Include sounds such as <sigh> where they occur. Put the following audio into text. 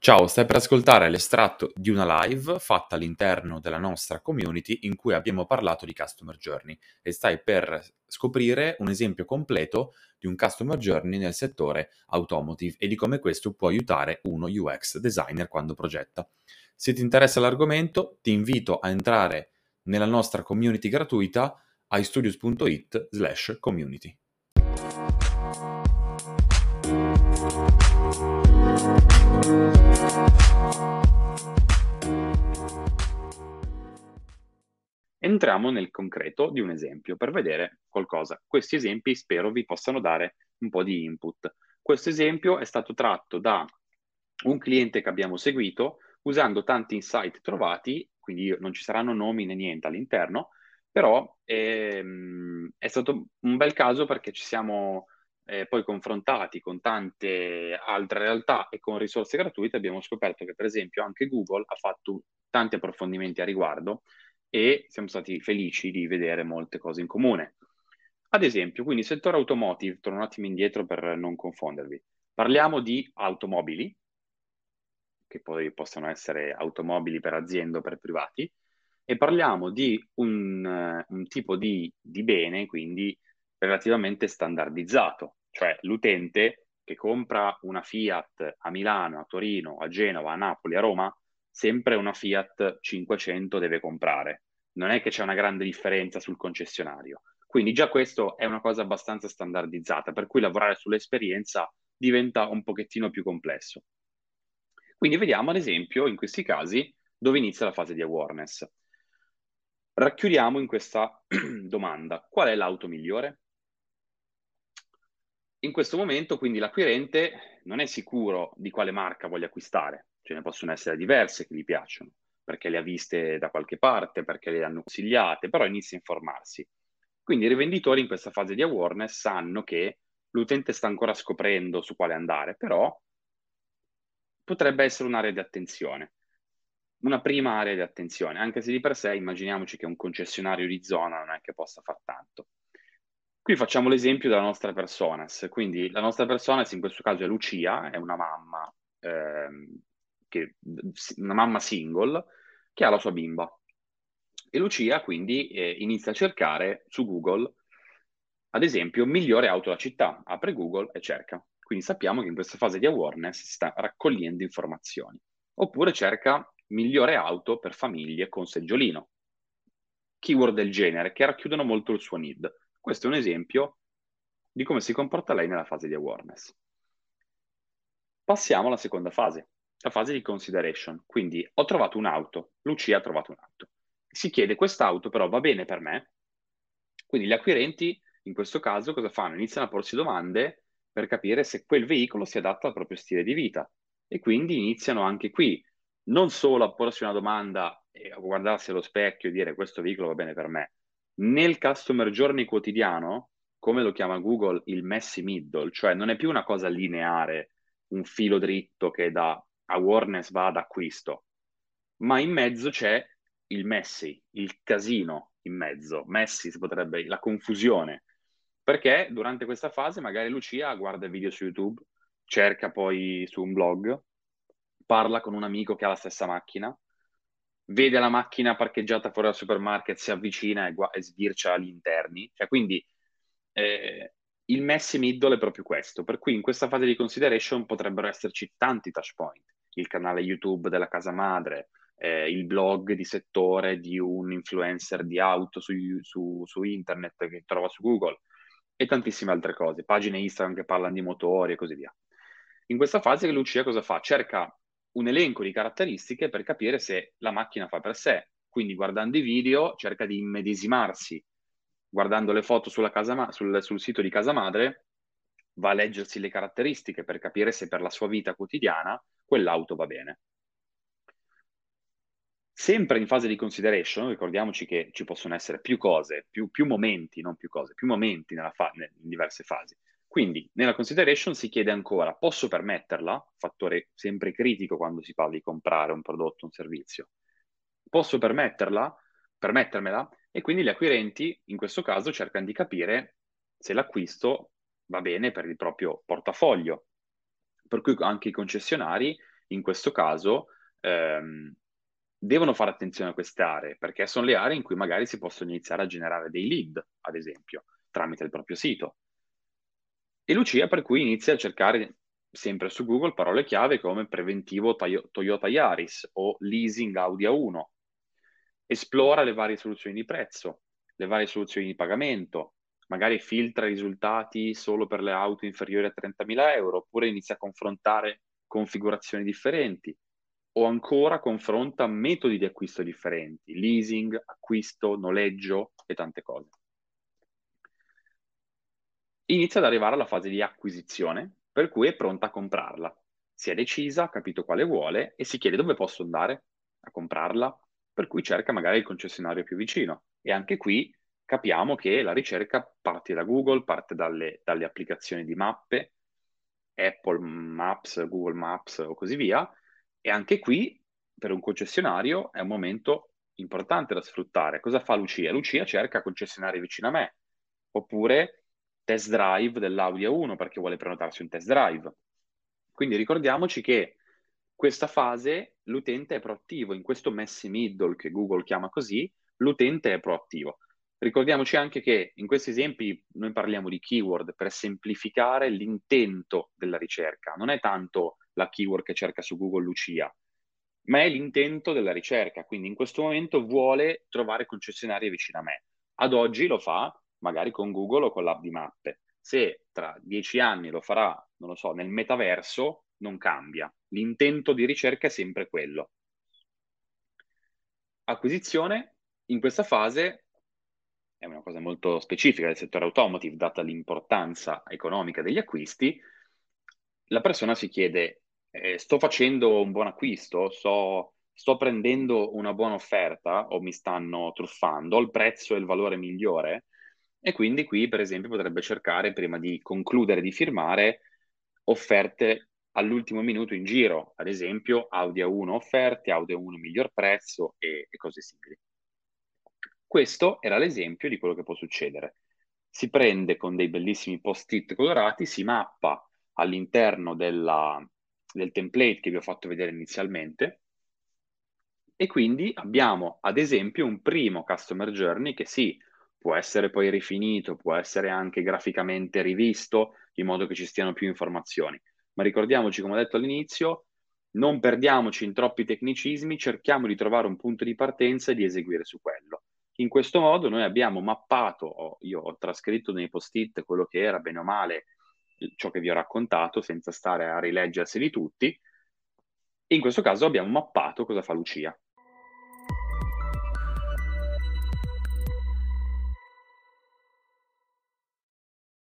Ciao, stai per ascoltare l'estratto di una live fatta all'interno della nostra community in cui abbiamo parlato di Customer Journey e stai per scoprire un esempio completo di un Customer Journey nel settore automotive e di come questo può aiutare uno UX designer quando progetta. Se ti interessa l'argomento, ti invito a entrare nella nostra community gratuita istudios.it slash community. Entriamo nel concreto di un esempio per vedere qualcosa. Questi esempi spero vi possano dare un po' di input. Questo esempio è stato tratto da un cliente che abbiamo seguito usando tanti insight trovati, quindi non ci saranno nomi né niente all'interno, però ehm, è stato un bel caso perché ci siamo eh, poi confrontati con tante altre realtà e con risorse gratuite, abbiamo scoperto che per esempio anche Google ha fatto tanti approfondimenti a riguardo e siamo stati felici di vedere molte cose in comune. Ad esempio, quindi settore automotive, torno un attimo indietro per non confondervi. Parliamo di automobili, che poi possono essere automobili per aziende o per privati, e parliamo di un, un tipo di, di bene, quindi relativamente standardizzato, cioè l'utente che compra una Fiat a Milano, a Torino, a Genova, a Napoli, a Roma, sempre una Fiat 500 deve comprare. Non è che c'è una grande differenza sul concessionario. Quindi già questo è una cosa abbastanza standardizzata, per cui lavorare sull'esperienza diventa un pochettino più complesso. Quindi vediamo ad esempio in questi casi dove inizia la fase di awareness. Racchiudiamo in questa <clears throat> domanda, qual è l'auto migliore? In questo momento quindi l'acquirente non è sicuro di quale marca voglia acquistare, ce ne possono essere diverse che gli piacciono, perché le ha viste da qualche parte, perché le hanno consigliate, però inizia a informarsi. Quindi i rivenditori in questa fase di awareness sanno che l'utente sta ancora scoprendo su quale andare, però potrebbe essere un'area di attenzione. Una prima area di attenzione, anche se di per sé immaginiamoci che un concessionario di zona non è che possa far tanto. Qui facciamo l'esempio della nostra personas, quindi la nostra personas in questo caso è Lucia, è una mamma, ehm, che, una mamma single che ha la sua bimba. E Lucia quindi eh, inizia a cercare su Google, ad esempio, migliore auto da città, apre Google e cerca. Quindi sappiamo che in questa fase di awareness sta raccogliendo informazioni. Oppure cerca migliore auto per famiglie con seggiolino. Keyword del genere che racchiudono molto il suo need. Questo è un esempio di come si comporta lei nella fase di awareness. Passiamo alla seconda fase, la fase di consideration. Quindi ho trovato un'auto, Lucia ha trovato un'auto. Si chiede quest'auto però va bene per me? Quindi gli acquirenti in questo caso cosa fanno? Iniziano a porsi domande per capire se quel veicolo si adatta al proprio stile di vita e quindi iniziano anche qui non solo a porsi una domanda e a guardarsi allo specchio e dire questo veicolo va bene per me, nel customer journey quotidiano, come lo chiama Google, il messy middle, cioè non è più una cosa lineare, un filo dritto che da awareness va ad acquisto, ma in mezzo c'è il messy, il casino in mezzo, messy si potrebbe, la confusione, perché durante questa fase magari Lucia guarda video su YouTube, cerca poi su un blog, parla con un amico che ha la stessa macchina, vede la macchina parcheggiata fuori dal supermarket, si avvicina e, gu- e sbircia gli interni. Cioè, quindi eh, il messy middle è proprio questo. Per cui in questa fase di consideration potrebbero esserci tanti touch point. Il canale YouTube della casa madre, eh, il blog di settore di un influencer di auto su, su, su internet che trova su Google e tantissime altre cose. Pagine Instagram che parlano di motori e così via. In questa fase Lucia cosa fa? Cerca un elenco di caratteristiche per capire se la macchina fa per sé. Quindi guardando i video cerca di immedesimarsi, guardando le foto ma- sul, sul sito di casa madre, va a leggersi le caratteristiche per capire se per la sua vita quotidiana quell'auto va bene. Sempre in fase di consideration, ricordiamoci che ci possono essere più cose, più, più momenti, non più cose, più momenti fa- in diverse fasi. Quindi nella consideration si chiede ancora, posso permetterla? Fattore sempre critico quando si parla di comprare un prodotto, un servizio. Posso permetterla? Permettermela? E quindi gli acquirenti in questo caso cercano di capire se l'acquisto va bene per il proprio portafoglio. Per cui anche i concessionari in questo caso ehm, devono fare attenzione a queste aree, perché sono le aree in cui magari si possono iniziare a generare dei lead, ad esempio, tramite il proprio sito. E Lucia per cui inizia a cercare sempre su Google parole chiave come preventivo Toyota Yaris o leasing Audi A1. Esplora le varie soluzioni di prezzo, le varie soluzioni di pagamento, magari filtra i risultati solo per le auto inferiori a 30.000 euro, oppure inizia a confrontare configurazioni differenti, o ancora confronta metodi di acquisto differenti, leasing, acquisto, noleggio e tante cose. Inizia ad arrivare alla fase di acquisizione, per cui è pronta a comprarla. Si è decisa, ha capito quale vuole e si chiede dove posso andare a comprarla, per cui cerca magari il concessionario più vicino. E anche qui capiamo che la ricerca parte da Google, parte dalle, dalle applicazioni di mappe, Apple Maps, Google Maps o così via, e anche qui per un concessionario è un momento importante da sfruttare. Cosa fa Lucia? Lucia cerca concessionari vicino a me, oppure test drive dell'Audi A1 perché vuole prenotarsi un test drive. Quindi ricordiamoci che questa fase l'utente è proattivo, in questo messy middle che Google chiama così, l'utente è proattivo. Ricordiamoci anche che in questi esempi noi parliamo di keyword per semplificare l'intento della ricerca. Non è tanto la keyword che cerca su Google Lucia, ma è l'intento della ricerca. Quindi in questo momento vuole trovare concessionarie vicino a me. Ad oggi lo fa magari con Google o con l'app di mappe. Se tra dieci anni lo farà, non lo so, nel metaverso, non cambia. L'intento di ricerca è sempre quello. Acquisizione, in questa fase è una cosa molto specifica del settore automotive, data l'importanza economica degli acquisti, la persona si chiede, eh, sto facendo un buon acquisto, so, sto prendendo una buona offerta o mi stanno truffando, ho il prezzo e il valore migliore? E quindi qui, per esempio, potrebbe cercare, prima di concludere di firmare, offerte all'ultimo minuto in giro, ad esempio Audi A1 offerte, Audi A1 miglior prezzo e, e cose simili. Questo era l'esempio di quello che può succedere. Si prende con dei bellissimi post-it colorati, si mappa all'interno della, del template che vi ho fatto vedere inizialmente e quindi abbiamo ad esempio un primo customer journey che sì, può essere poi rifinito, può essere anche graficamente rivisto in modo che ci stiano più informazioni. Ma ricordiamoci, come ho detto all'inizio, non perdiamoci in troppi tecnicismi, cerchiamo di trovare un punto di partenza e di eseguire su quello. In questo modo noi abbiamo mappato, io ho trascritto nei post-it quello che era bene o male ciò che vi ho raccontato senza stare a rileggerseli tutti. In questo caso abbiamo mappato cosa fa Lucia.